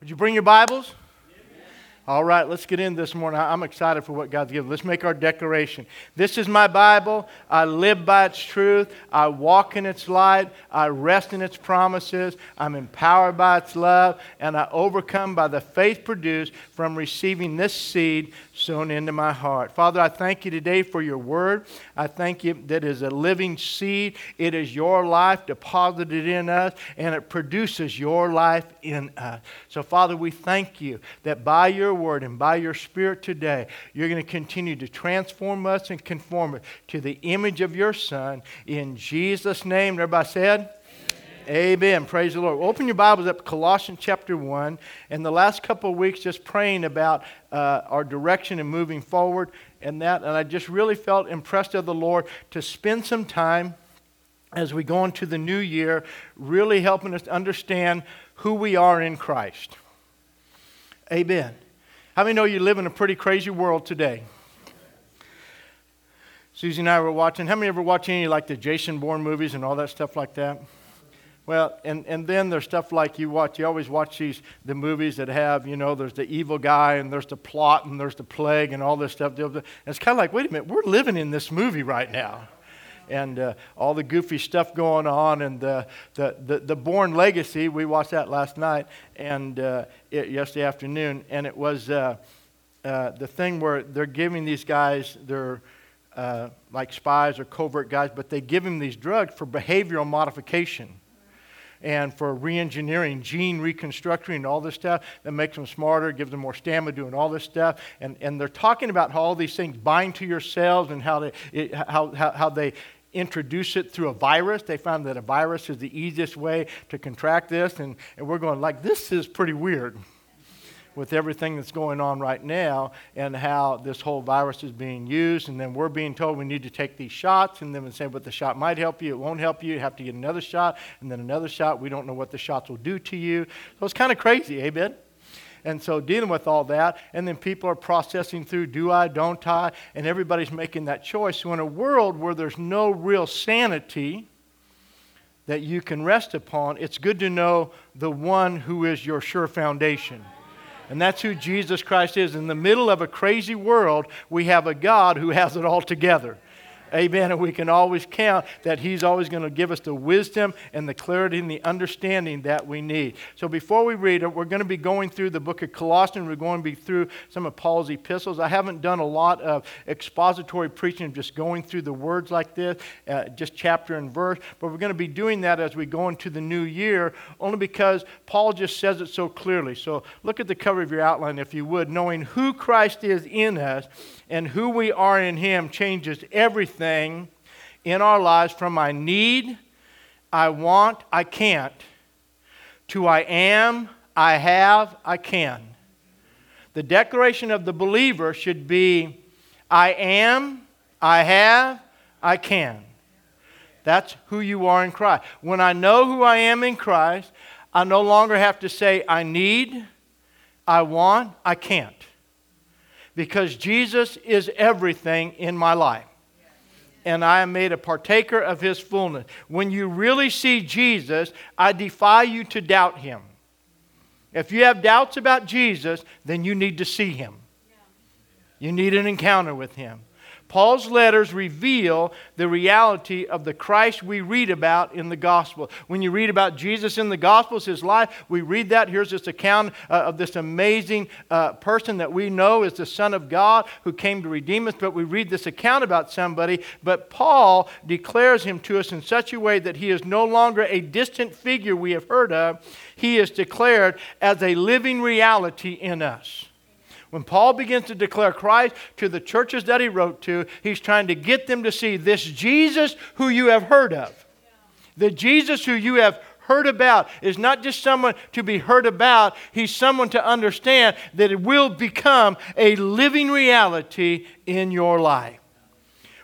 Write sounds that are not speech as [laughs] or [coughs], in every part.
Would you bring your Bibles? All right, let's get in this morning. I'm excited for what God's given. Let's make our declaration. This is my Bible. I live by its truth. I walk in its light. I rest in its promises. I'm empowered by its love. And I overcome by the faith produced from receiving this seed sown into my heart. Father, I thank you today for your word. I thank you that is a living seed. It is your life deposited in us, and it produces your life in us. So, Father, we thank you that by your word and by your spirit today, you're going to continue to transform us and conform us to the image of your Son. In Jesus' name, everybody said, Amen. Praise the Lord. Open your Bibles up, Colossians chapter 1. And the last couple of weeks, just praying about uh, our direction and moving forward and that. And I just really felt impressed of the Lord to spend some time as we go into the new year, really helping us understand who we are in Christ. Amen. How many know you live in a pretty crazy world today? Susie and I were watching. How many ever watch any like the Jason Bourne movies and all that stuff like that? Well, and, and then there's stuff like you watch, you always watch these, the movies that have, you know, there's the evil guy and there's the plot and there's the plague and all this stuff. And it's kind of like, wait a minute, we're living in this movie right now. And uh, all the goofy stuff going on and the, the, the, the Bourne Legacy, we watched that last night and uh, it, yesterday afternoon. And it was uh, uh the thing where they're giving these guys, they're uh, like spies or covert guys, but they give them these drugs for behavioral modification and for reengineering, gene reconstructing, all this stuff that makes them smarter, gives them more stamina, doing all this stuff. And, and they're talking about how all these things bind to your cells and how they, it, how, how, how they introduce it through a virus. They found that a virus is the easiest way to contract this. And, and we're going, like, this is pretty weird with everything that's going on right now and how this whole virus is being used. And then we're being told we need to take these shots, and then we say, but the shot might help you, it won't help you, you have to get another shot, and then another shot. We don't know what the shots will do to you. So it's kind of crazy, amen? And so dealing with all that, and then people are processing through do I, don't I, and everybody's making that choice. So in a world where there's no real sanity, that you can rest upon, it's good to know the one who is your sure foundation. And that's who Jesus Christ is. In the middle of a crazy world, we have a God who has it all together. Amen. And we can always count that He's always going to give us the wisdom and the clarity and the understanding that we need. So before we read it, we're going to be going through the book of Colossians. We're going to be through some of Paul's epistles. I haven't done a lot of expository preaching, just going through the words like this, uh, just chapter and verse. But we're going to be doing that as we go into the new year, only because Paul just says it so clearly. So look at the cover of your outline, if you would, knowing who Christ is in us and who we are in Him changes everything in our lives from I need, I want, I can't, to I am, I have, I can. The declaration of the believer should be I am, I have, I can. That's who you are in Christ. When I know who I am in Christ, I no longer have to say I need, I want, I can't because Jesus is everything in my life. And I am made a partaker of his fullness. When you really see Jesus, I defy you to doubt him. If you have doubts about Jesus, then you need to see him. You need an encounter with him. Paul's letters reveal the reality of the Christ we read about in the gospel. When you read about Jesus in the gospels, his life, we read that. Here's this account uh, of this amazing uh, person that we know is the Son of God who came to redeem us. But we read this account about somebody, but Paul declares him to us in such a way that he is no longer a distant figure we have heard of. He is declared as a living reality in us. When Paul begins to declare Christ to the churches that he wrote to, he's trying to get them to see this Jesus who you have heard of. The Jesus who you have heard about is not just someone to be heard about, he's someone to understand that it will become a living reality in your life.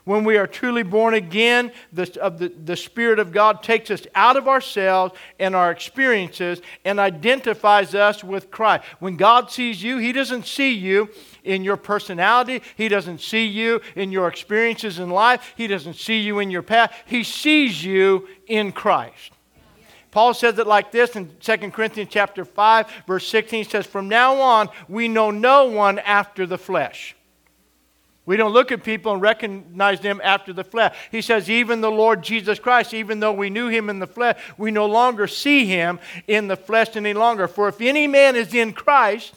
When we are truly born again, the, of the, the Spirit of God takes us out of ourselves and our experiences and identifies us with Christ. When God sees you, He doesn't see you in your personality, He doesn't see you in your experiences in life, He doesn't see you in your past. He sees you in Christ. Paul says it like this in 2 Corinthians chapter 5, verse 16. He says, From now on, we know no one after the flesh. We don't look at people and recognize them after the flesh. He says, even the Lord Jesus Christ, even though we knew him in the flesh, we no longer see him in the flesh any longer. For if any man is in Christ,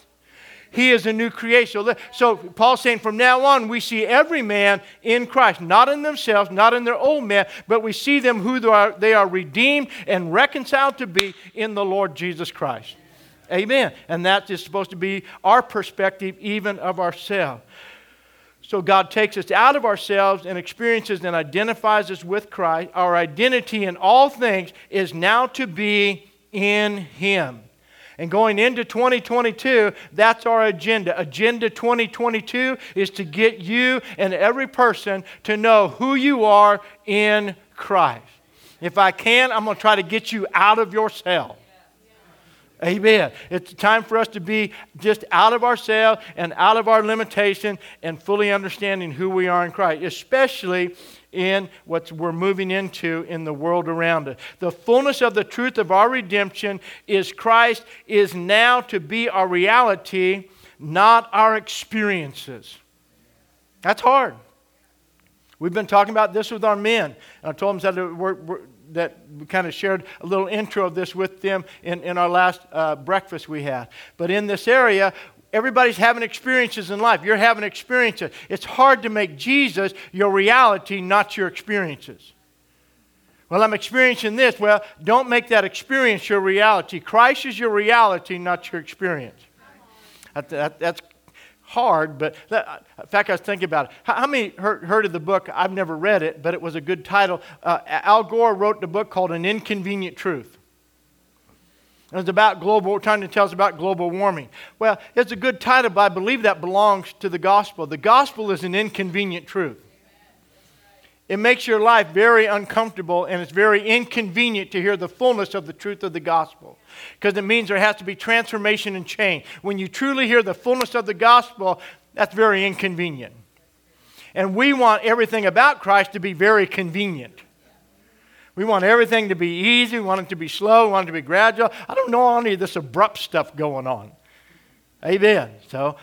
he is a new creation. So Paul's saying from now on, we see every man in Christ, not in themselves, not in their old man, but we see them who they are, they are redeemed and reconciled to be in the Lord Jesus Christ. Amen. And that is supposed to be our perspective, even of ourselves. So God takes us out of ourselves and experiences and identifies us with Christ. Our identity in all things is now to be in Him. And going into 2022, that's our agenda. Agenda 2022 is to get you and every person to know who you are in Christ. If I can, I'm going to try to get you out of yourself. Amen. It's time for us to be just out of ourselves and out of our limitation and fully understanding who we are in Christ, especially in what we're moving into in the world around us. The fullness of the truth of our redemption is Christ is now to be our reality, not our experiences. That's hard. We've been talking about this with our men. I told them that that we kind of shared a little intro of this with them in, in our last uh, breakfast we had. But in this area, everybody's having experiences in life. You're having experiences. It's hard to make Jesus your reality, not your experiences. Well, I'm experiencing this. Well, don't make that experience your reality. Christ is your reality, not your experience. That, that, that's hard, but that, in fact, I was thinking about it. How, how many heard, heard, of the book? I've never read it, but it was a good title. Uh, Al Gore wrote the book called An Inconvenient Truth. It was about global, trying to tell us about global warming. Well, it's a good title, but I believe that belongs to the gospel. The gospel is an inconvenient truth. It makes your life very uncomfortable and it's very inconvenient to hear the fullness of the truth of the gospel because it means there has to be transformation and change. When you truly hear the fullness of the gospel, that's very inconvenient. And we want everything about Christ to be very convenient. We want everything to be easy. We want it to be slow. We want it to be gradual. I don't know any of this abrupt stuff going on. Amen. So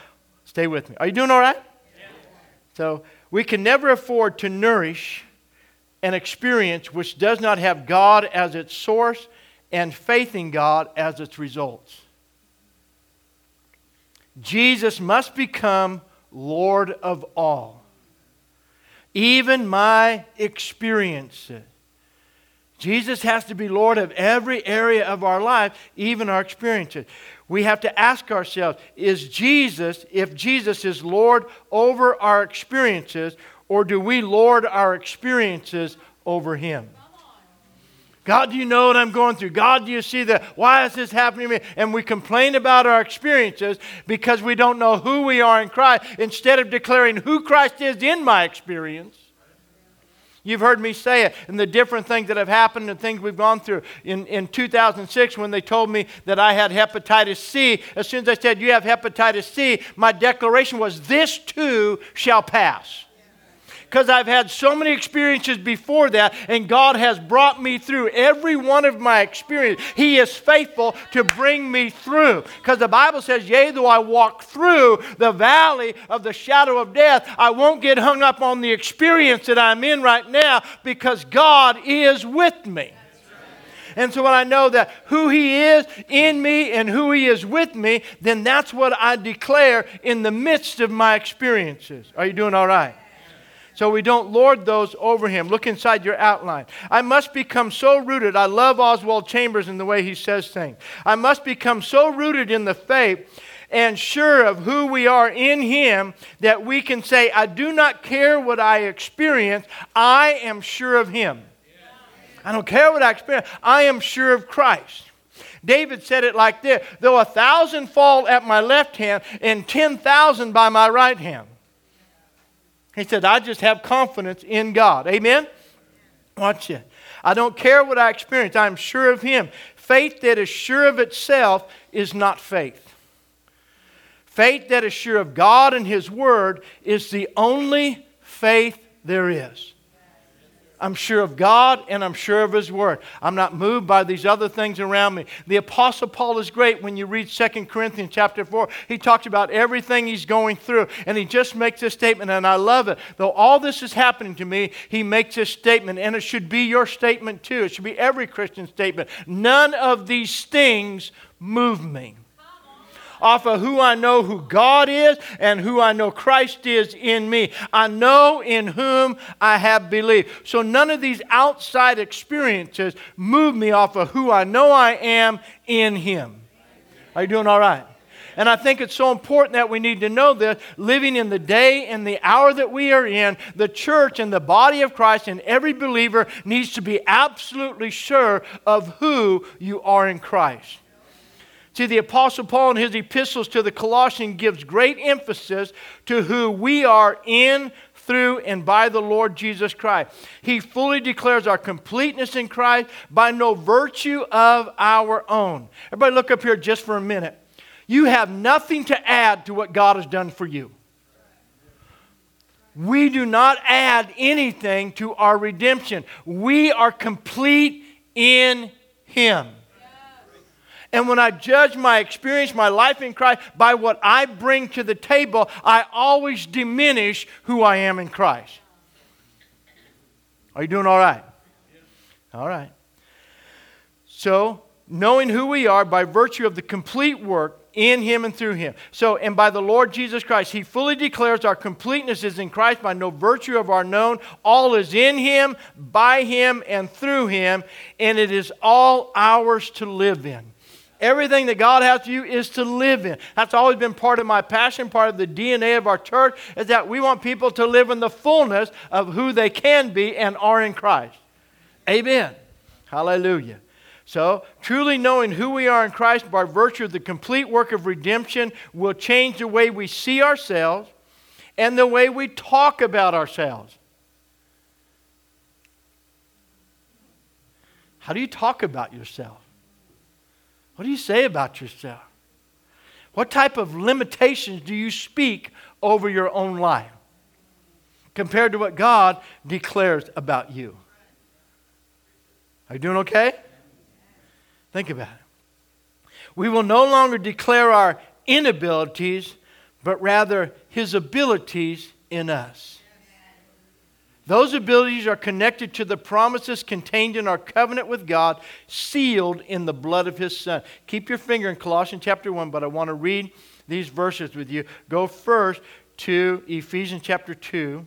stay with me. Are you doing all right? Yeah. So we can never afford to nourish an experience which does not have God as its source and faith in God as its results. Jesus must become Lord of all. Even my experiences. Jesus has to be Lord of every area of our life, even our experiences we have to ask ourselves is Jesus, if Jesus is Lord over our experiences, or do we lord our experiences over Him? God, do you know what I'm going through? God, do you see that? Why is this happening to me? And we complain about our experiences because we don't know who we are in Christ instead of declaring who Christ is in my experience You've heard me say it, and the different things that have happened and things we've gone through. In, in 2006, when they told me that I had hepatitis C, as soon as I said, You have hepatitis C, my declaration was, This too shall pass because I've had so many experiences before that, and God has brought me through every one of my experiences. He is faithful to bring me through. Because the Bible says, Yea, though I walk through the valley of the shadow of death, I won't get hung up on the experience that I'm in right now because God is with me. And so when I know that who He is in me and who He is with me, then that's what I declare in the midst of my experiences. Are you doing all right? So we don't lord those over him. Look inside your outline. I must become so rooted. I love Oswald Chambers in the way he says things. I must become so rooted in the faith and sure of who we are in him that we can say, I do not care what I experience, I am sure of him. I don't care what I experience, I am sure of Christ. David said it like this Though a thousand fall at my left hand and 10,000 by my right hand. He said, I just have confidence in God. Amen? Watch it. I don't care what I experience, I'm sure of Him. Faith that is sure of itself is not faith. Faith that is sure of God and His Word is the only faith there is. I'm sure of God and I'm sure of His Word. I'm not moved by these other things around me. The Apostle Paul is great when you read 2 Corinthians chapter 4. He talks about everything he's going through and he just makes this statement, and I love it. Though all this is happening to me, he makes this statement, and it should be your statement too. It should be every Christian statement. None of these things move me off of who I know who God is and who I know Christ is in me. I know in whom I have believed. So none of these outside experiences move me off of who I know I am in Him. Are you doing all right? And I think it's so important that we need to know this. Living in the day and the hour that we are in, the church and the body of Christ and every believer needs to be absolutely sure of who you are in Christ. See, the Apostle Paul in his epistles to the Colossians gives great emphasis to who we are in, through, and by the Lord Jesus Christ. He fully declares our completeness in Christ by no virtue of our own. Everybody, look up here just for a minute. You have nothing to add to what God has done for you. We do not add anything to our redemption. We are complete in Him. And when I judge my experience, my life in Christ, by what I bring to the table, I always diminish who I am in Christ. Are you doing all right? All right. So, knowing who we are by virtue of the complete work in him and through him. So, and by the Lord Jesus Christ, he fully declares our completeness is in Christ by no virtue of our known. All is in him, by him, and through him, and it is all ours to live in. Everything that God has for you is to live in. That's always been part of my passion, part of the DNA of our church, is that we want people to live in the fullness of who they can be and are in Christ. Amen. Hallelujah. So, truly knowing who we are in Christ by virtue of the complete work of redemption will change the way we see ourselves and the way we talk about ourselves. How do you talk about yourself? What do you say about yourself? What type of limitations do you speak over your own life compared to what God declares about you? Are you doing okay? Think about it. We will no longer declare our inabilities, but rather His abilities in us. Those abilities are connected to the promises contained in our covenant with God, sealed in the blood of His Son. Keep your finger in Colossians chapter 1, but I want to read these verses with you. Go first to Ephesians chapter 2.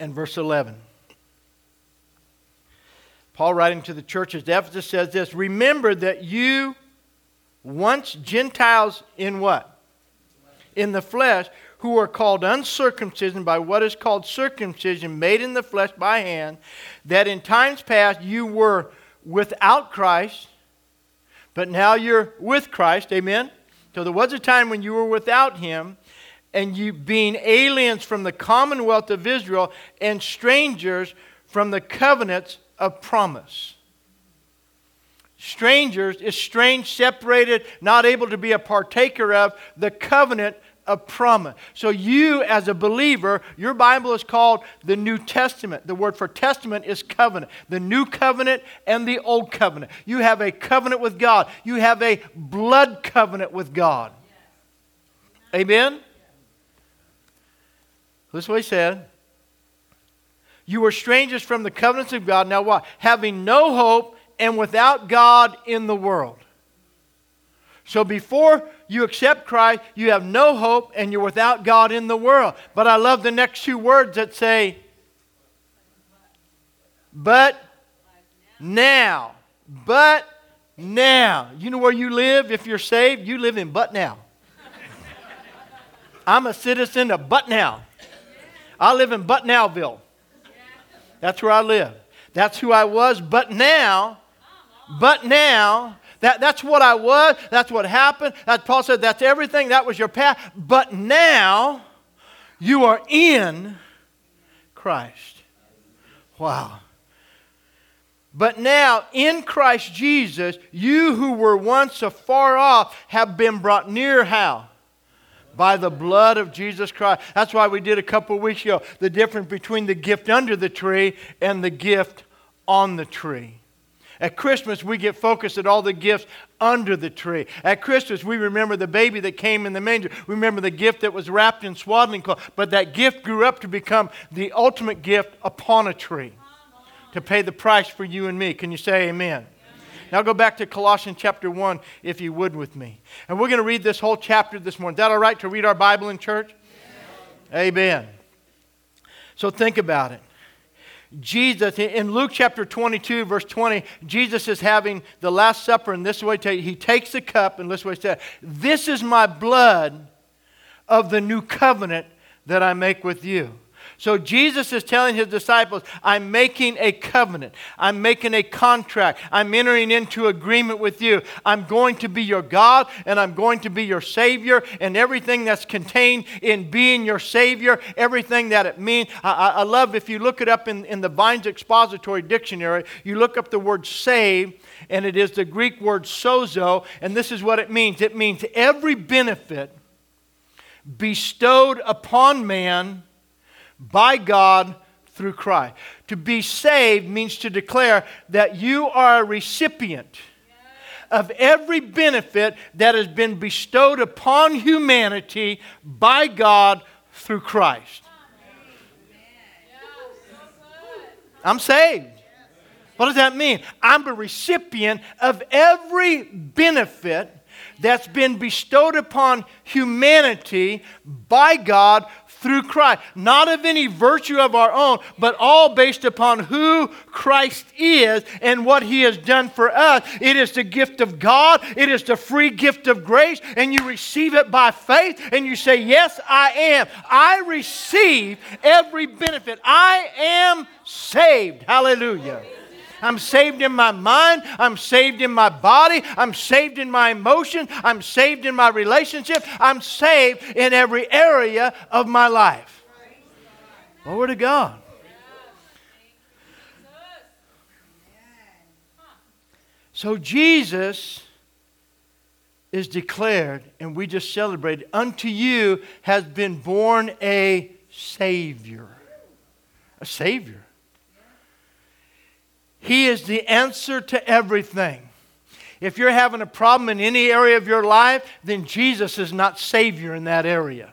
And verse 11. Paul, writing to the churches at Ephesus, says this Remember that you once Gentiles in what? In the flesh, who are called uncircumcision by what is called circumcision, made in the flesh by hand, that in times past you were without Christ, but now you're with Christ. Amen? So there was a time when you were without Him, and you being aliens from the commonwealth of Israel and strangers from the covenants of promise strangers, is strange, separated, not able to be a partaker of the covenant of promise. So, you as a believer, your Bible is called the New Testament. The word for testament is covenant. The New Covenant and the Old Covenant. You have a covenant with God, you have a blood covenant with God. Amen? This is what he said. You were strangers from the covenants of God. Now, what? Having no hope and without God in the world. So before you accept Christ, you have no hope and you're without God in the world. But I love the next two words that say, but now. But now. You know where you live if you're saved? You live in but now. [laughs] I'm a citizen of but now. I live in but nowville. That's where I live. That's who I was, but now but now, that, that's what I was. That's what happened. That Paul said, that's everything. That was your path. But now, you are in Christ. Wow. But now, in Christ Jesus, you who were once afar off have been brought near how? By the blood of Jesus Christ. That's why we did a couple weeks ago the difference between the gift under the tree and the gift on the tree. At Christmas, we get focused at all the gifts under the tree. At Christmas, we remember the baby that came in the manger. We remember the gift that was wrapped in swaddling cloth. But that gift grew up to become the ultimate gift upon a tree to pay the price for you and me. Can you say amen? Now go back to Colossians chapter 1, if you would, with me. And we're going to read this whole chapter this morning. Is that all right to read our Bible in church? Amen. So think about it. Jesus, in Luke chapter 22, verse 20, Jesus is having the Last Supper, and this way he takes the cup, and this way he said, This is my blood of the new covenant that I make with you. So Jesus is telling his disciples, I'm making a covenant. I'm making a contract. I'm entering into agreement with you. I'm going to be your God and I'm going to be your Savior. And everything that's contained in being your Savior, everything that it means. I, I love if you look it up in, in the Vine's Expository Dictionary, you look up the word save, and it is the Greek word sozo. And this is what it means it means every benefit bestowed upon man by God through Christ. To be saved means to declare that you are a recipient of every benefit that has been bestowed upon humanity by God through Christ. I'm saved. What does that mean? I'm a recipient of every benefit that's been bestowed upon humanity by God through Christ. Not of any virtue of our own, but all based upon who Christ is and what he has done for us. It is the gift of God, it is the free gift of grace, and you receive it by faith and you say, Yes, I am. I receive every benefit. I am saved. Hallelujah. I'm saved in my mind. I'm saved in my body. I'm saved in my emotion. I'm saved in my relationship. I'm saved in every area of my life. Glory to God. So Jesus is declared, and we just celebrated, unto you has been born a Savior. A Savior. He is the answer to everything. If you're having a problem in any area of your life, then Jesus is not Savior in that area.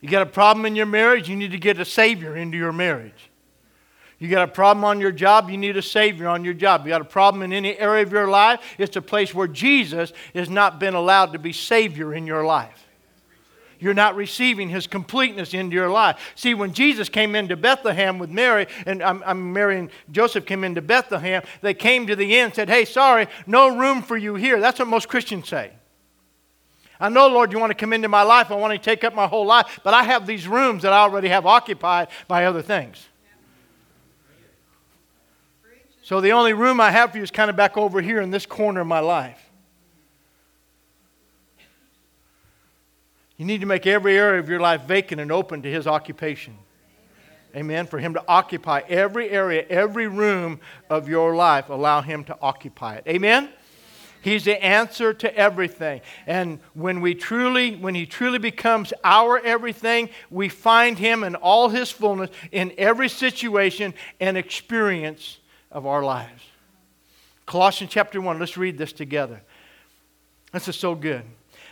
You got a problem in your marriage, you need to get a Savior into your marriage. You got a problem on your job, you need a Savior on your job. You got a problem in any area of your life, it's a place where Jesus has not been allowed to be Savior in your life you're not receiving his completeness into your life. See, when Jesus came into Bethlehem with Mary, and I'm, I'm Mary and Joseph came into Bethlehem, they came to the inn and said, Hey, sorry, no room for you here. That's what most Christians say. I know, Lord, you want to come into my life. I want to take up my whole life, but I have these rooms that I already have occupied by other things. So the only room I have for you is kind of back over here in this corner of my life. You need to make every area of your life vacant and open to His occupation. Amen. For Him to occupy every area, every room of your life, allow Him to occupy it. Amen. He's the answer to everything. And when we truly, when He truly becomes our everything, we find Him in all His fullness in every situation and experience of our lives. Colossians chapter 1, let's read this together. This is so good.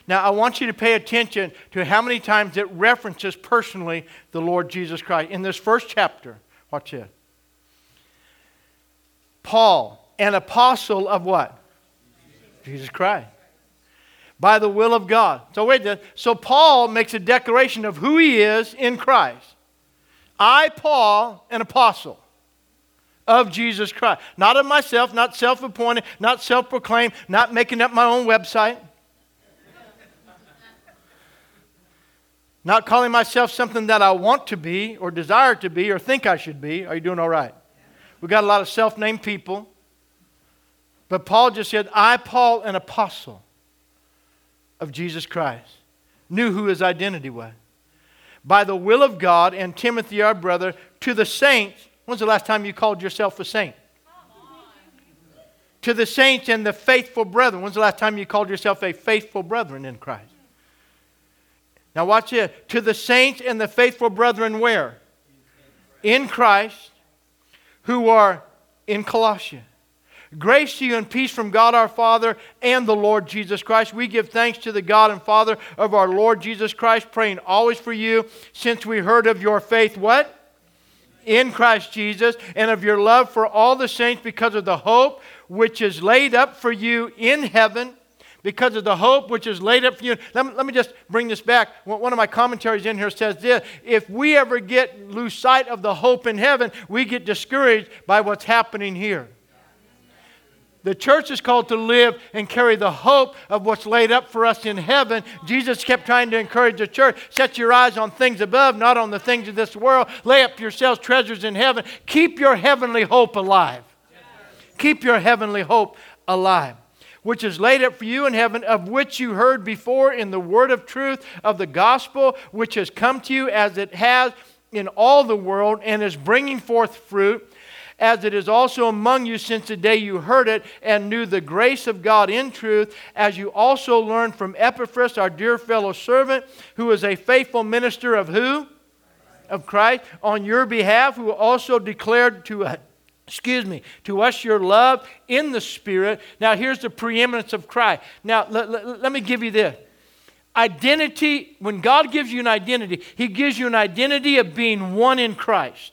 Now, I want you to pay attention to how many times it references personally the Lord Jesus Christ. In this first chapter, watch it. Paul, an apostle of what? Jesus Christ. By the will of God. So wait, so Paul makes a declaration of who he is in Christ. I, Paul, an apostle of Jesus Christ. Not of myself, not self appointed, not self proclaimed, not making up my own website. Not calling myself something that I want to be or desire to be or think I should be. Are you doing all right? We've got a lot of self named people. But Paul just said, I, Paul, an apostle of Jesus Christ, knew who his identity was. By the will of God and Timothy, our brother, to the saints. When's the last time you called yourself a saint? to the saints and the faithful brethren. When's the last time you called yourself a faithful brethren in Christ? Now, watch it. To the saints and the faithful brethren, where? In Christ, who are in Colossia. Grace to you and peace from God our Father and the Lord Jesus Christ. We give thanks to the God and Father of our Lord Jesus Christ, praying always for you, since we heard of your faith. What? In Christ Jesus, and of your love for all the saints because of the hope which is laid up for you in heaven because of the hope which is laid up for you. Let me, let me just bring this back. One of my commentaries in here says this if we ever get lose sight of the hope in heaven, we get discouraged by what's happening here. The church is called to live and carry the hope of what's laid up for us in heaven. Jesus kept trying to encourage the church set your eyes on things above, not on the things of this world. Lay up yourselves treasures in heaven. Keep your heavenly hope alive. Keep your heavenly hope alive which is laid up for you in heaven, of which you heard before in the word of truth of the gospel, which has come to you as it has in all the world and is bringing forth fruit as it is also among you since the day you heard it and knew the grace of God in truth, as you also learned from Epaphras, our dear fellow servant, who is a faithful minister of who? Of Christ, on your behalf, who also declared to us. Excuse me, to us your love in the Spirit. Now, here's the preeminence of Christ. Now, let, let, me give you this identity, when God gives you an identity, He gives you an identity of being one in Christ.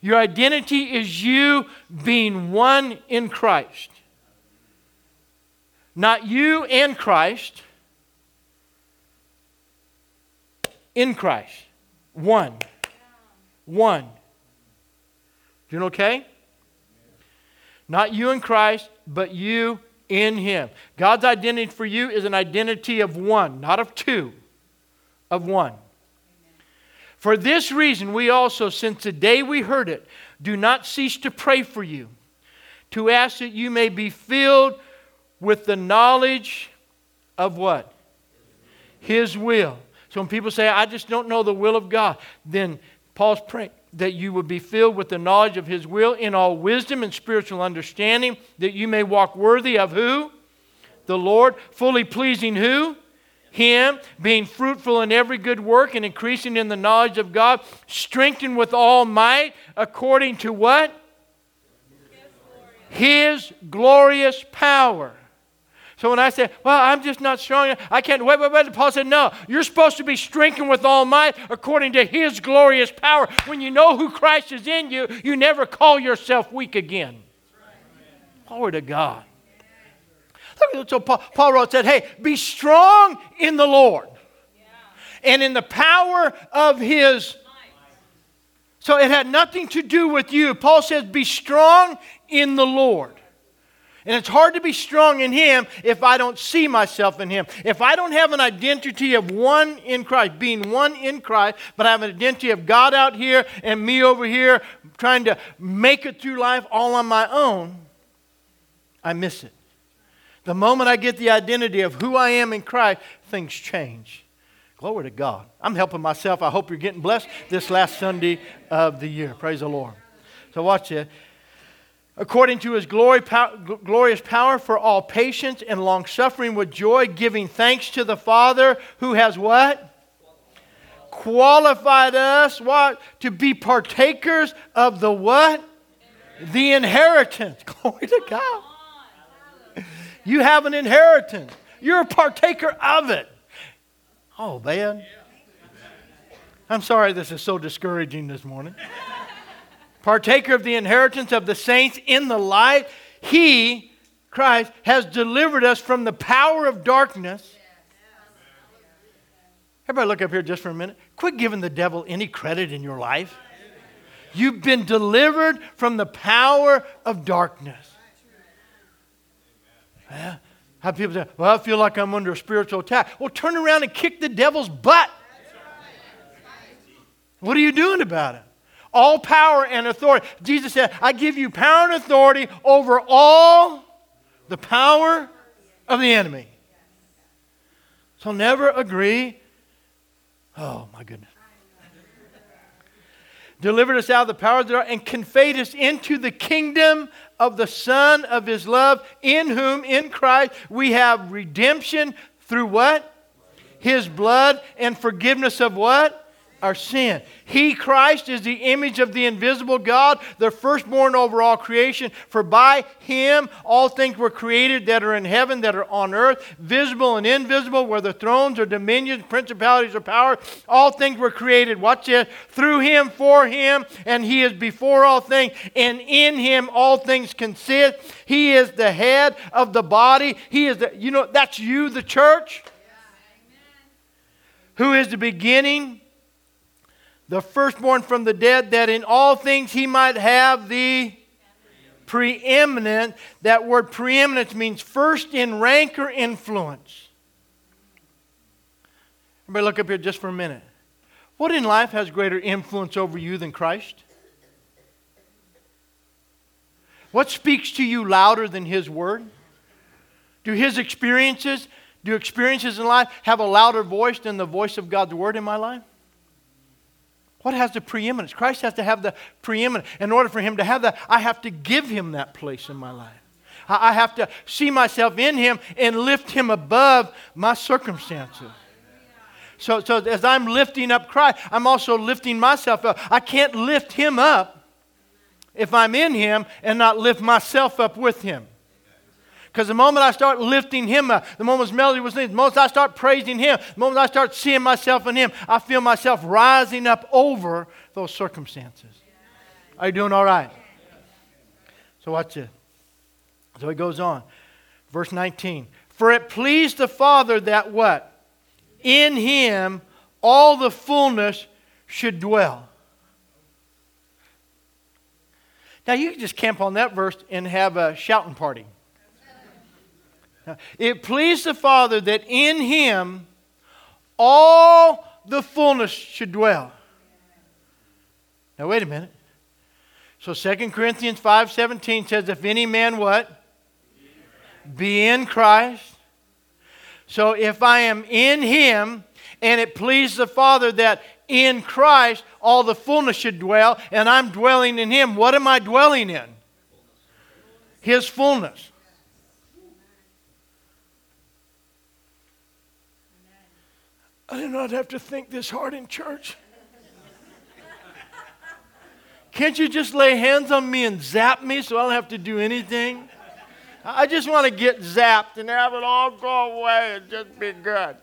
Your identity is you being one in Christ. Not you and Christ, in Christ. One. One. Doing okay? Not you in Christ, but you in Him. God's identity for you is an identity of one, not of two, of one. For this reason, we also, since the day we heard it, do not cease to pray for you, to ask that you may be filled with the knowledge of what? His will. So when people say, I just don't know the will of God, then Paul's praying that you would be filled with the knowledge of His will in all wisdom and spiritual understanding, that you may walk worthy of who? The Lord, fully pleasing who? him, being fruitful in every good work and increasing in the knowledge of God, strengthened with all might, according to what? His glorious power. So when I say, well, I'm just not strong, I can't, wait, wait, wait, Paul said, no, you're supposed to be strengthened with all might according to his glorious power. When you know who Christ is in you, you never call yourself weak again. Glory to God. So Paul, Paul wrote, said, hey, be strong in the Lord and in the power of his. So it had nothing to do with you. Paul says, be strong in the Lord. And it's hard to be strong in Him if I don't see myself in Him. If I don't have an identity of one in Christ, being one in Christ, but I have an identity of God out here and me over here trying to make it through life all on my own, I miss it. The moment I get the identity of who I am in Christ, things change. Glory to God. I'm helping myself. I hope you're getting blessed this last Sunday of the year. Praise the Lord. So, watch it. According to his glory, pow- glorious power for all patience and long suffering with joy, giving thanks to the Father who has what? Qualified us what? To be partakers of the what? The inheritance. [laughs] Glory to God. You have an inheritance. You're a partaker of it. Oh, man. I'm sorry this is so discouraging this morning. Partaker of the inheritance of the saints in the light. He, Christ, has delivered us from the power of darkness. Everybody, look up here just for a minute. Quit giving the devil any credit in your life. You've been delivered from the power of darkness. Yeah. Have people say, Well, I feel like I'm under a spiritual attack. Well, turn around and kick the devil's butt. What are you doing about it? All power and authority. Jesus said, I give you power and authority over all the power of the enemy. So never agree. Oh, my goodness. delivered us out of the power of the and conveyed us into the kingdom of the Son of his love, in whom, in Christ, we have redemption through what? His blood and forgiveness of what? Our sin. He, Christ, is the image of the invisible God, the firstborn over all creation. For by him all things were created that are in heaven, that are on earth, visible and invisible, whether thrones or dominions, principalities or power. All things were created. Watch this. Through him, for him, and he is before all things, and in him all things consist. He is the head of the body. He is the, you know, that's you, the church. Who is the beginning the firstborn from the dead, that in all things he might have the preeminent. That word preeminence means first in rank or influence. Everybody, look up here just for a minute. What in life has greater influence over you than Christ? What speaks to you louder than His Word? Do His experiences, do experiences in life have a louder voice than the voice of God's Word in my life? What has the preeminence? Christ has to have the preeminence. In order for him to have that, I have to give him that place in my life. I have to see myself in him and lift him above my circumstances. So, so as I'm lifting up Christ, I'm also lifting myself up. I can't lift him up if I'm in him and not lift myself up with him. Because the moment I start lifting Him up, the moment melody was in, the moment I start praising Him, the moment I start seeing myself in Him, I feel myself rising up over those circumstances. Are you doing all right? So watch it. So it goes on. Verse 19. For it pleased the Father that what? In him all the fullness should dwell. Now you can just camp on that verse and have a shouting party. It pleased the Father that in him all the fullness should dwell. Now wait a minute. So 2 Corinthians 5:17 says if any man what? Be in Christ. So if I am in him and it pleased the Father that in Christ all the fullness should dwell and I'm dwelling in him, what am I dwelling in? His fullness. I do not have to think this hard in church. Can't you just lay hands on me and zap me so I don't have to do anything? I just want to get zapped and have it all go away and just be good.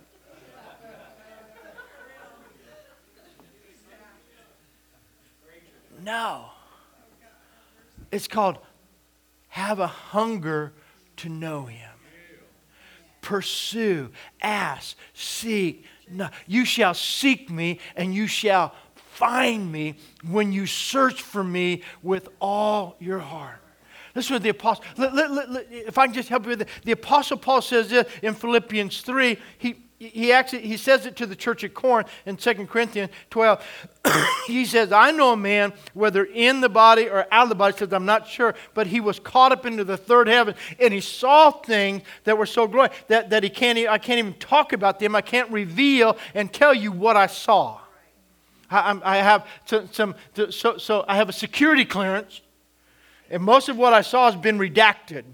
No. It's called have a hunger to know Him. Pursue, ask, seek, no, you shall seek me and you shall find me when you search for me with all your heart. Is what the apostle, let, let, let, if I can just help you with it, the apostle Paul says this in Philippians 3. He, he actually he says it to the church at Corinth in 2 Corinthians 12. [coughs] he says, I know a man, whether in the body or out of the body, says, I'm not sure, but he was caught up into the third heaven, and he saw things that were so glorious that, that he can't, I can't even talk about them. I can't reveal and tell you what I saw. I, I have some, so, so I have a security clearance, and most of what I saw has been redacted.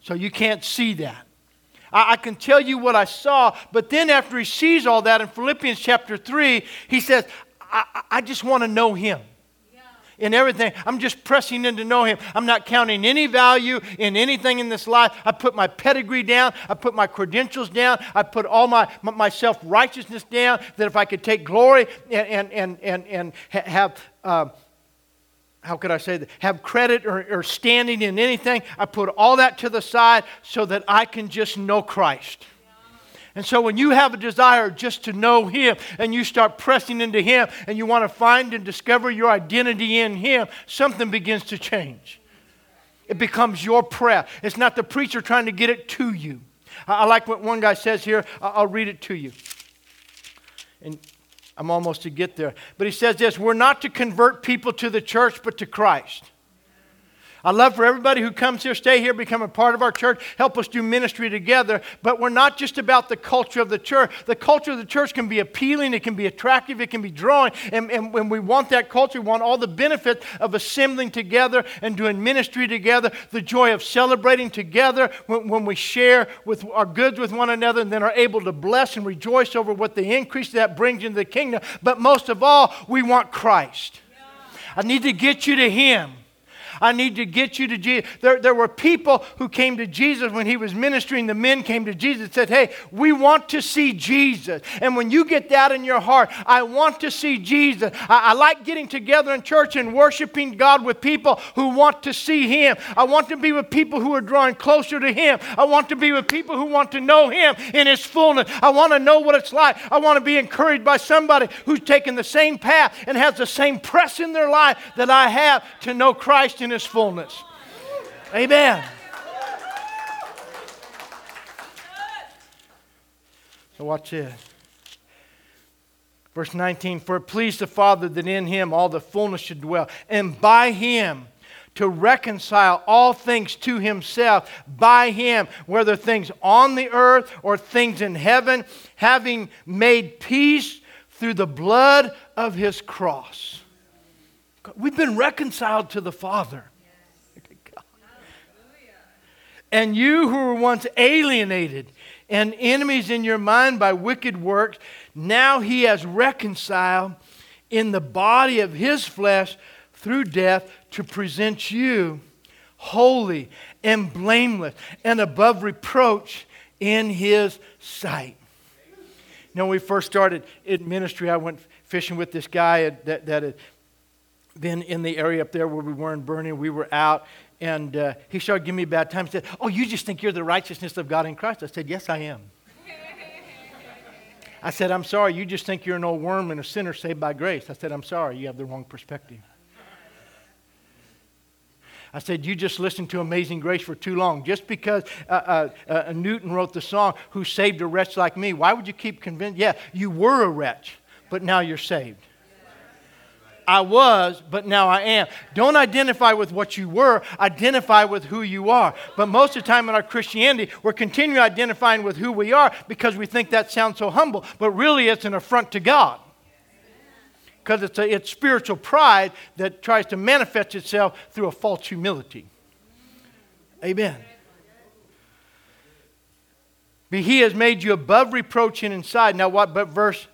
So you can't see that. I, I can tell you what I saw. But then after he sees all that in Philippians chapter 3, he says, I, I just want to know him in everything. I'm just pressing in to know Him. I'm not counting any value in anything in this life. I put my pedigree down. I put my credentials down. I put all my, my self righteousness down. That if I could take glory and, and, and, and, and have. Uh, how could I say that? Have credit or, or standing in anything. I put all that to the side so that I can just know Christ. And so when you have a desire just to know Him and you start pressing into Him and you want to find and discover your identity in Him, something begins to change. It becomes your prayer. It's not the preacher trying to get it to you. I, like what one guy says here. I'll read it to you. And I'm almost to get there. But he says this We're not to convert people to the church, but to Christ. I love for everybody who comes here, stay here, become a part of our church, help us do ministry together. But we're not just about the culture of the church. The culture of the church can be appealing, it can be attractive, it can be drawing. And, and when we want that culture, we want all the benefits of assembling together and doing ministry together, the joy of celebrating together when, when we share with our goods with one another and then are able to bless and rejoice over what the increase that brings into the kingdom. But most of all, we want Christ. I need to get you to Him. I need to get you to Jesus. There, there were people who came to Jesus when he was ministering. The men came to Jesus and said, Hey, we want to see Jesus. And when you get that in your heart, I want to see Jesus. I, I like getting together in church and worshiping God with people who want to see him. I want to be with people who are drawing closer to him. I want to be with people who want to know him in his fullness. I want to know what it's like. I want to be encouraged by somebody who's taken the same path and has the same press in their life that I have to know Christ in fullness. Amen. So watch this. Verse 19, for it pleased the Father that in him all the fullness should dwell, and by him to reconcile all things to himself, by him, whether things on the earth or things in heaven, having made peace through the blood of his cross. We've been reconciled to the Father. And you who were once alienated and enemies in your mind by wicked works, now he has reconciled in the body of his flesh through death to present you holy and blameless and above reproach in his sight. You know, when we first started in ministry, I went fishing with this guy that, that had been in the area up there where we were in Burning. We were out, and uh, he started giving me a bad time. He said, Oh, you just think you're the righteousness of God in Christ? I said, Yes, I am. I said, I'm sorry, you just think you're an old worm and a sinner saved by grace. I said, I'm sorry, you have the wrong perspective. I said, You just listened to Amazing Grace for too long. Just because uh, uh, uh, Newton wrote the song, Who Saved a Wretch Like Me, why would you keep convinced? Yeah, you were a wretch, but now you're saved. I was, but now I am. Don't identify with what you were, identify with who you are. But most of the time in our Christianity, we're continuing identifying with who we are because we think that sounds so humble, but really it's an affront to God. Because it's, it's spiritual pride that tries to manifest itself through a false humility. Amen. But he has made you above reproach and inside. Now, what but verse,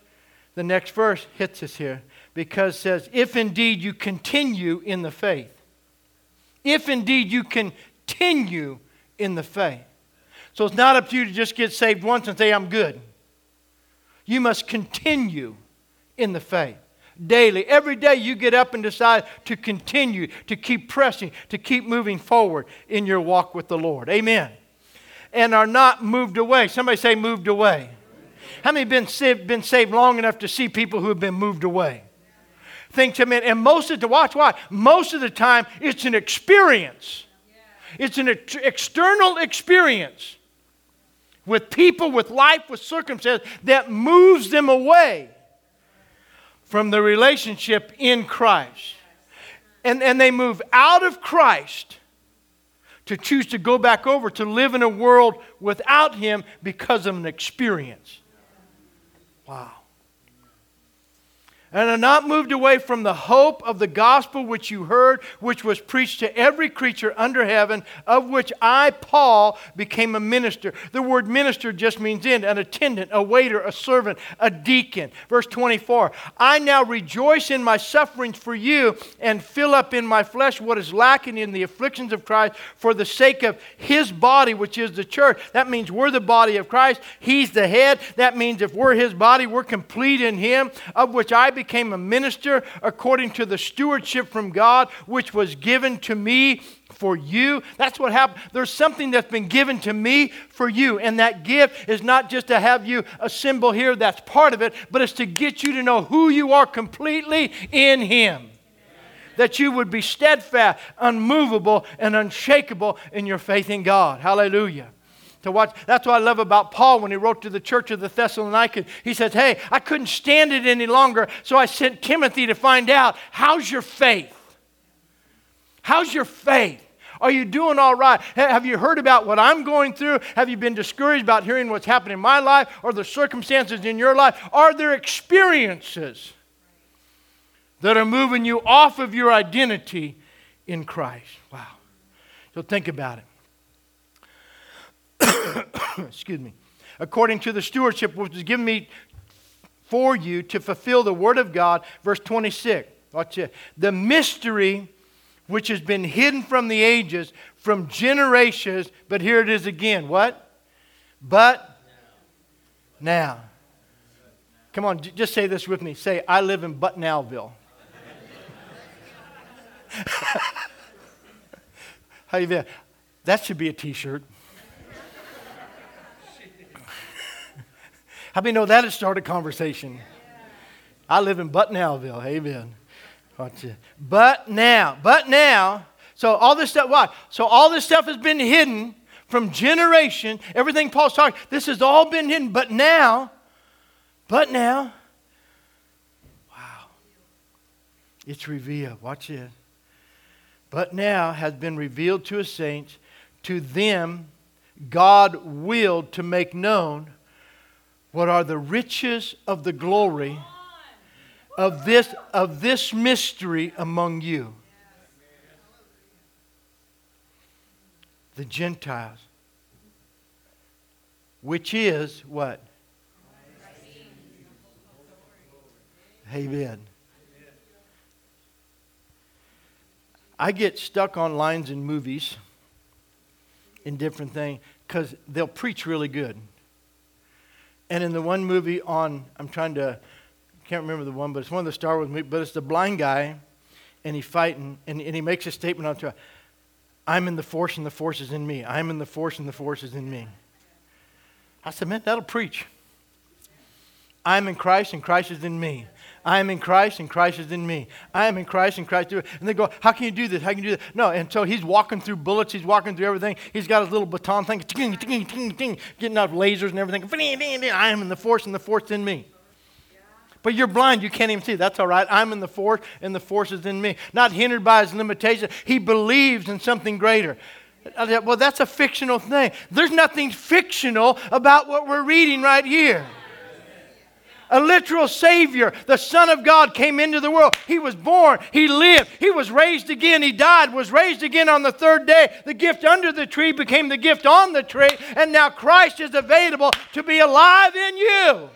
the next verse hits us here because says, if indeed you continue in the faith. If indeed you continue in the faith. So it's not up to you to just get saved once and say, I'm good. You must continue in the faith daily. Every day you get up and decide to continue, to keep pressing, to keep moving forward in your walk with the Lord. Amen. And are not moved away. Somebody say, moved away. How many been saved, been saved long enough to see people who have been moved away? Thing to me. And most of the, watch, watch, most of the time it's an experience. It's an ex- external experience with people, with life, with circumstances that moves them away from the relationship in Christ. And, and they move out of Christ to choose to go back over to live in a world without Him because of an experience. Wow and are not moved away from the hope of the gospel which you heard, which was preached to every creature under heaven, of which I, Paul, became a minister. The word minister just means in, an attendant, a waiter, a servant, a deacon. Verse 24 I now rejoice in my sufferings for you and fill up in my flesh what is lacking in the afflictions of Christ for the sake of his body, which is the church. That means we're the body of Christ, he's the head. That means if we're his body, we're complete in him, of which I became a minister according to the stewardship from God, which was given to me for you. That's what happened. There's something that's been given to me for you. And that gift is not just to have you a symbol here, that's part of it, but it's to get you to know who you are completely in Him. That you would be steadfast, unmovable, and unshakable in your faith in God. Hallelujah to watch. That's what I love about Paul when he wrote to the church of the Thessalonians. He says, Hey, I couldn't stand it any longer, so I sent Timothy to find out how's your faith? How's your faith? Are you doing all right? Have you heard about what I'm going through? Have you been discouraged about hearing what's happening in my life or the circumstances in your life? Are there experiences that are moving you off of your identity in Christ? Wow. So think about it. [coughs] Excuse me. According to the stewardship which was given me for you to fulfill the word of God, verse 26. Watch it. The mystery which has been hidden from the ages, from generations, but here it is again. What? But now. Come on, just say this with me. Say, I live in But Nowville. [laughs] How you been? That should be a t-shirt. How many know that'd started a conversation? I live in But Nowville. Amen. Watch it. But now, but now, so all this stuff, what? So all this stuff has been hidden from generation. Everything Paul's talking, this has all been hidden. But now, but now, wow, it's revealed. Watch it. But now has been revealed to his saints. To them, God willed to make known what are the riches of the glory of this, of this mystery among you. The Gentiles. Which is what? Amen. I get stuck on lines in movies in different things because they'll preach really good. And in the one movie on, I'm trying to can't remember the one, but it's one of the Star Wars movies, but it's the blind guy, and he's fighting, and, and he makes a statement on to I'm in the force and the force is in me. I'm in the force and the force is in me. I said, man, that'll preach. I'm in Christ and Christ is in me. I am in Christ and Christ is in me. I am in Christ and Christ. And they go, How can you do this? How can you do that? No. And so he's walking through bullets. He's walking through everything. He's got his little baton thing, getting out lasers and everything. I am in the force and the force is in me. But you're blind, you can't even see. That's all right. I'm in the force, and the force is in me. Not hindered by his limitations. He believes in something greater. Well, that's a fictional thing. There's nothing fictional about what we're reading right here. A literal Savior, the Son of God, came into the world. He was born, He lived, He was raised again, He died, was raised again on the third day. The gift under the tree became the gift on the tree, and now Christ is available to be alive in you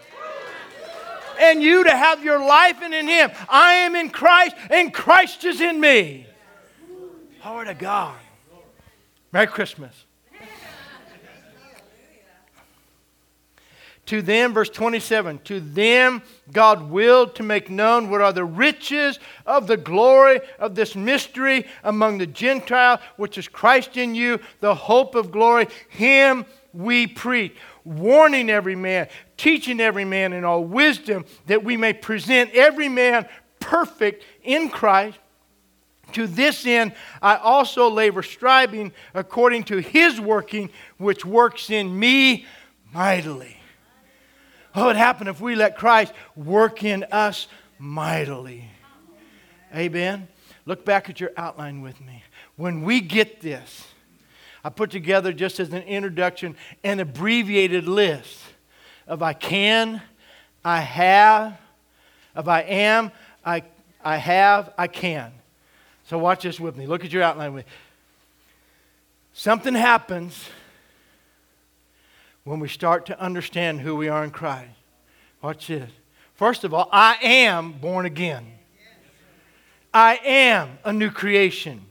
and you to have your life in, in Him. I am in Christ, and Christ is in me. Glory to God. Merry Christmas. To them, verse 27, to them God willed to make known what are the riches of the glory of this mystery among the Gentiles, which is Christ in you, the hope of glory. Him we preach warning every man, teaching every man in all wisdom, that we may present every man perfect in Christ. To this end, I also labor, striving according to his working, which works in me mightily. Oh, what would happen if we let Christ work in us mightily? Amen. Look back at your outline with me. When we get this, I put together just as an introduction an abbreviated list of I can, I have, of I am, I, I have, I can. So watch this with me. Look at your outline with me. Something happens when we start to understand who we are in Christ. Watch this. First of all, I am born again. I am a new creation.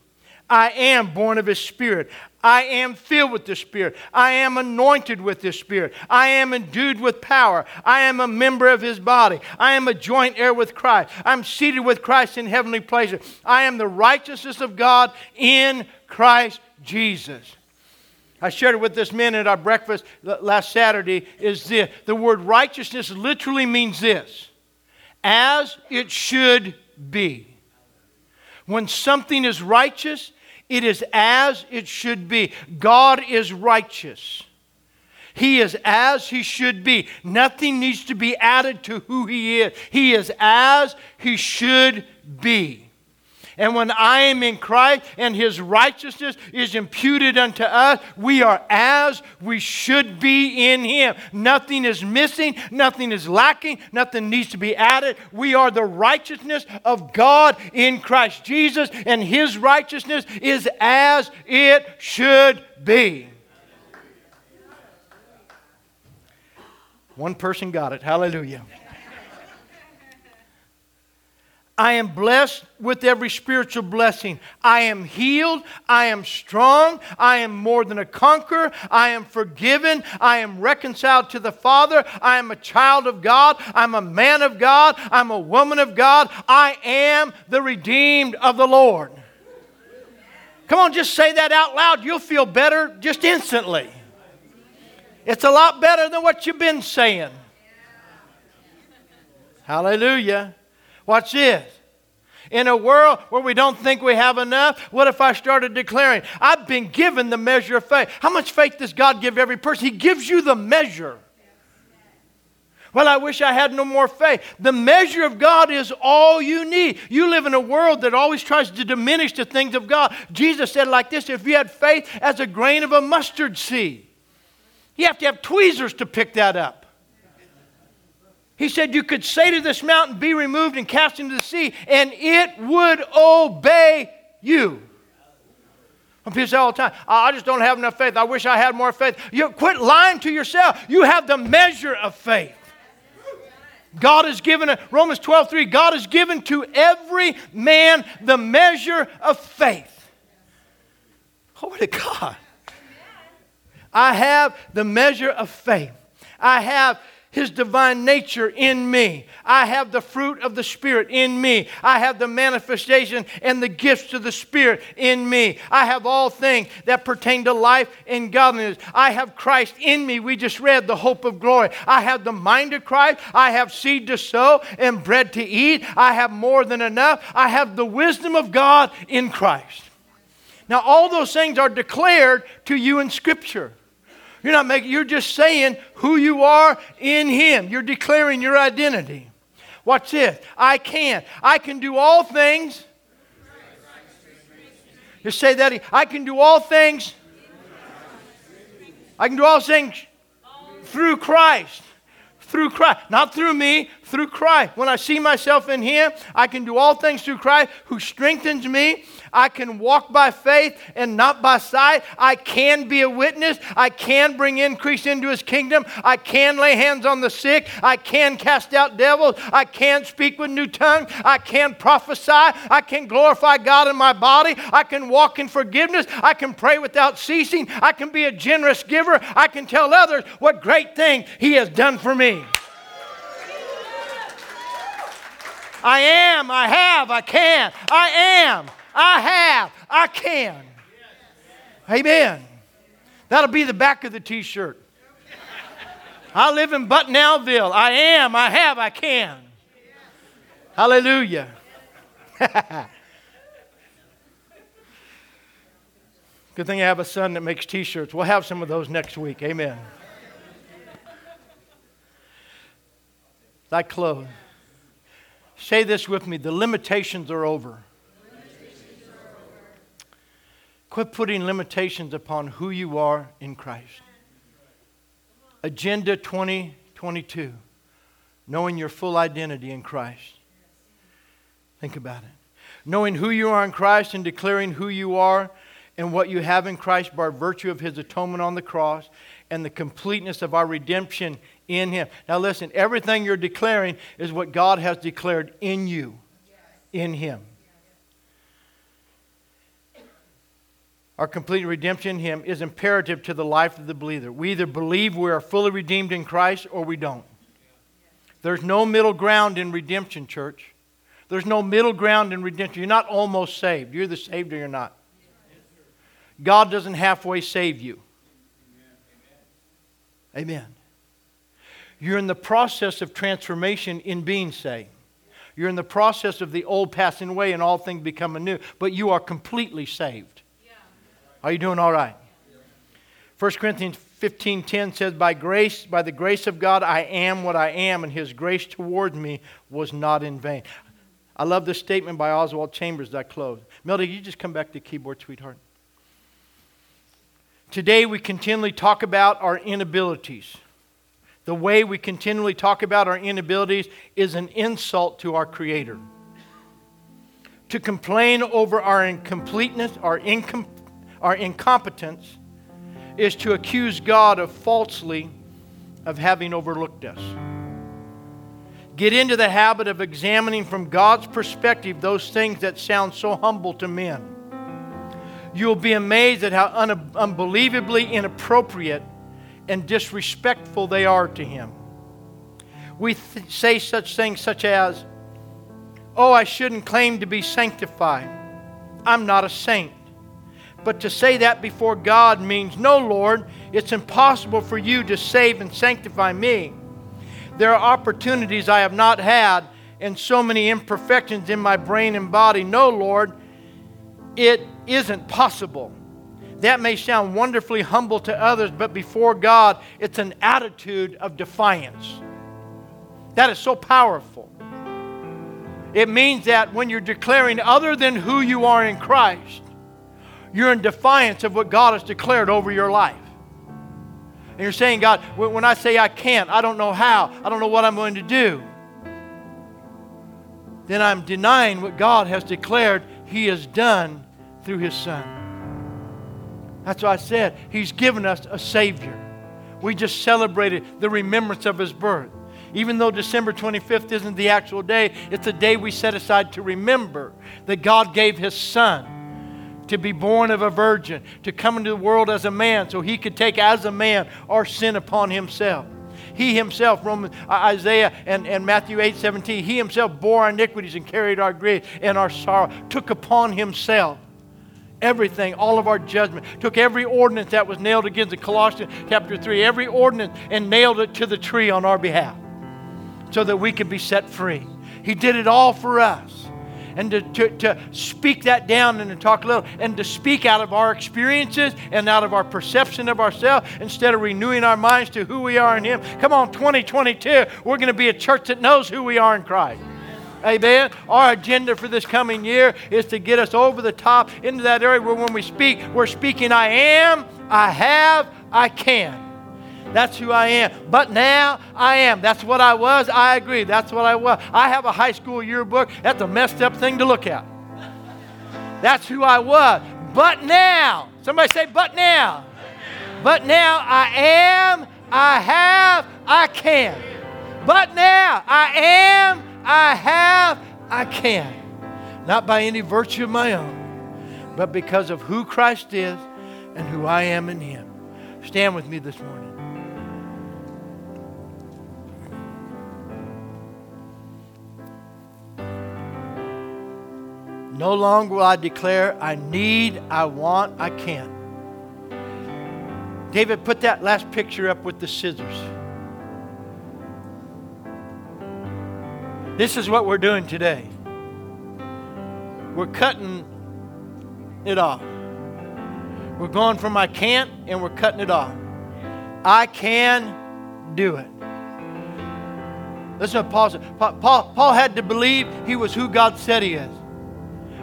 I am born of His Spirit. I am filled with the Spirit. I am anointed with the Spirit. I am endued with power. I am a member of His body. I am a joint heir with Christ. I'm seated with Christ in heavenly places. I am the righteousness of God in Christ Jesus. I shared it with this man at our breakfast last Saturday. Is this the word righteousness literally means this as it should be. When something is righteous, it is as it should be. God is righteous. He is as he should be. Nothing needs to be added to who he is. He is as he should be. And when I am in Christ and his righteousness is imputed unto us, we are as we should be in him. Nothing is missing, nothing is lacking, nothing needs to be added. We are the righteousness of God in Christ Jesus, and his righteousness is as it should be. One person got it. Hallelujah. I am blessed with every spiritual blessing. I am healed. I am strong. I am more than a conqueror. I am forgiven. I am reconciled to the Father. I am a child of God. I'm a man of God. I'm a woman of God. I am the redeemed of the Lord. Come on, just say that out loud. You'll feel better just instantly. It's a lot better than what you've been saying. Hallelujah. Watch this. In a world where we don't think we have enough, what if I started declaring, I've been given the measure of faith? How much faith does God give every person? He gives you the measure. Well, I wish I had no more faith. The measure of God is all you need. You live in a world that always tries to diminish the things of God. Jesus said like this if you had faith as a grain of a mustard seed, you have to have tweezers to pick that up. He said, You could say to this mountain, Be removed and cast into the sea, and it would obey you. And people say all the time, I just don't have enough faith. I wish I had more faith. You quit lying to yourself. You have the measure of faith. God has given a, Romans 12, 3, God has given to every man the measure of faith. Glory to God. I have the measure of faith. I have his divine nature in me. I have the fruit of the Spirit in me. I have the manifestation and the gifts of the Spirit in me. I have all things that pertain to life and godliness. I have Christ in me. We just read the hope of glory. I have the mind of Christ. I have seed to sow and bread to eat. I have more than enough. I have the wisdom of God in Christ. Now, all those things are declared to you in Scripture. You're not making, you're just saying who you are in Him. You're declaring your identity. Watch this. I can. I can do all things. Just say that. I can do all things. I can do all things through Christ. Through Christ. Not through me, through Christ. When I see myself in Him, I can do all things through Christ who strengthens me. I can walk by faith and not by sight. I can be a witness. I can bring increase into His kingdom. I can lay hands on the sick. I can cast out devils. I can speak with new tongues. I can prophesy. I can glorify God in my body. I can walk in forgiveness. I can pray without ceasing. I can be a generous giver. I can tell others what great things He has done for me. I am, I have, I can. I am, I have, I can. Amen. That'll be the back of the t shirt. I live in But Nowville. I am, I have, I can. Hallelujah. [laughs] Good thing I have a son that makes t shirts. We'll have some of those next week. Amen. Thy clothes. Say this with me the limitations are over. Quit putting limitations upon who you are in Christ. Agenda 2022 knowing your full identity in Christ. Think about it. Knowing who you are in Christ and declaring who you are and what you have in Christ by virtue of his atonement on the cross and the completeness of our redemption in Him. Now, listen, everything you're declaring is what God has declared in you, in Him. Our complete redemption in Him is imperative to the life of the believer. We either believe we are fully redeemed in Christ or we don't. There's no middle ground in redemption, church. There's no middle ground in redemption. You're not almost saved. You're the saved or you're not. God doesn't halfway save you. Amen. You're in the process of transformation in being saved. You're in the process of the old passing away and all things becoming new, but you are completely saved. Yeah. Are you doing all right? 1 Corinthians 15:10 says by grace by the grace of God I am what I am and his grace toward me was not in vain. I love this statement by Oswald Chambers that I close. Melody, you just come back to the keyboard, sweetheart. Today we continually talk about our inabilities. The way we continually talk about our inabilities is an insult to our Creator. To complain over our incompleteness, our, incom- our incompetence, is to accuse God of falsely of having overlooked us. Get into the habit of examining from God's perspective those things that sound so humble to men. You'll be amazed at how un- unbelievably inappropriate and disrespectful they are to Him. We th- say such things such as, Oh, I shouldn't claim to be sanctified. I'm not a saint. But to say that before God means, No, Lord, it's impossible for you to save and sanctify me. There are opportunities I have not had and so many imperfections in my brain and body. No, Lord, it isn't possible. That may sound wonderfully humble to others, but before God, it's an attitude of defiance. That is so powerful. It means that when you're declaring other than who you are in Christ, you're in defiance of what God has declared over your life. And you're saying, God, when I say I can't, I don't know how, I don't know what I'm going to do, then I'm denying what God has declared He has done through His Son. That's why I said He's given us a Savior. We just celebrated the remembrance of His birth. Even though December 25th isn't the actual day, it's a day we set aside to remember that God gave His Son to be born of a virgin, to come into the world as a man so he could take as a man our sin upon himself. He himself, Roman, uh, Isaiah and, and Matthew 8 17, he himself bore our iniquities and carried our grief and our sorrow, took upon himself everything, all of our judgment, took every ordinance that was nailed against the Colossians chapter 3, every ordinance, and nailed it to the tree on our behalf so that we could be set free. He did it all for us and to, to, to speak that down and to talk a little and to speak out of our experiences and out of our perception of ourselves instead of renewing our minds to who we are in Him. Come on, 2022, we're going to be a church that knows who we are in Christ. Amen. Our agenda for this coming year is to get us over the top into that area where when we speak, we're speaking I am, I have, I can. That's who I am. But now I am. That's what I was. I agree. That's what I was. I have a high school yearbook. That's a messed up thing to look at. That's who I was. But now, somebody say, but now. But now I am, I have, I can. But now I am, I have, I can. Not by any virtue of my own, but because of who Christ is and who I am in Him. Stand with me this morning. No longer will I declare, I need, I want, I can't. David, put that last picture up with the scissors. This is what we're doing today. We're cutting it off. We're going from I can't and we're cutting it off. I can do it. Listen to Paul. Paul, Paul had to believe he was who God said he is.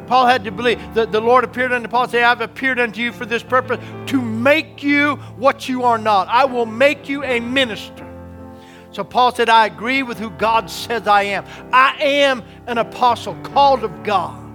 Paul had to believe that the Lord appeared unto Paul and said, I've appeared unto you for this purpose, to make you what you are not. I will make you a minister. So Paul said, I agree with who God says I am. I am an apostle called of God.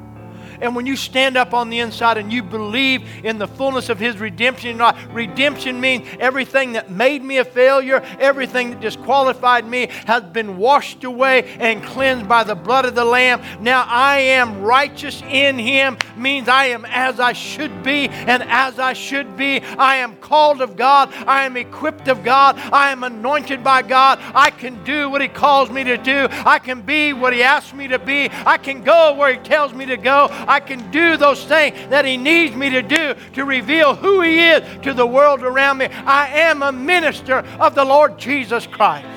And when you stand up on the inside and you believe in the fullness of His redemption, redemption means everything that made me a failure, everything that disqualified me has been washed away and cleansed by the blood of the Lamb. Now I am righteous in Him, means I am as I should be, and as I should be, I am called of God, I am equipped of God, I am anointed by God, I can do what He calls me to do, I can be what He asks me to be, I can go where He tells me to go. I can do those things that He needs me to do to reveal who He is to the world around me. I am a minister of the Lord Jesus Christ.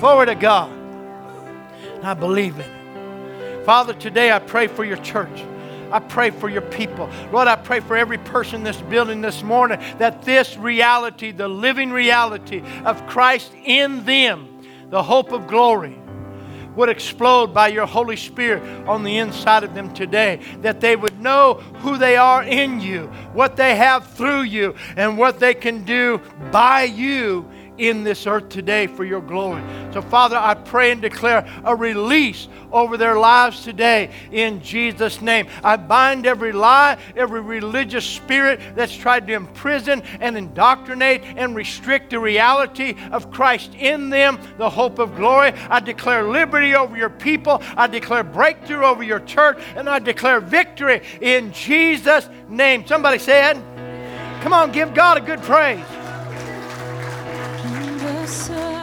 Glory to God. And I believe it. Father, today I pray for your church. I pray for your people. Lord, I pray for every person in this building this morning that this reality, the living reality of Christ in them, the hope of glory, would explode by your Holy Spirit on the inside of them today. That they would know who they are in you, what they have through you, and what they can do by you in this earth today for your glory. So, Father, I pray and declare a release over their lives today in Jesus' name. I bind every lie, every religious spirit that's tried to imprison and indoctrinate and restrict the reality of Christ in them, the hope of glory. I declare liberty over your people. I declare breakthrough over your church, and I declare victory in Jesus' name. Somebody said, Come on, give God a good praise. The sun.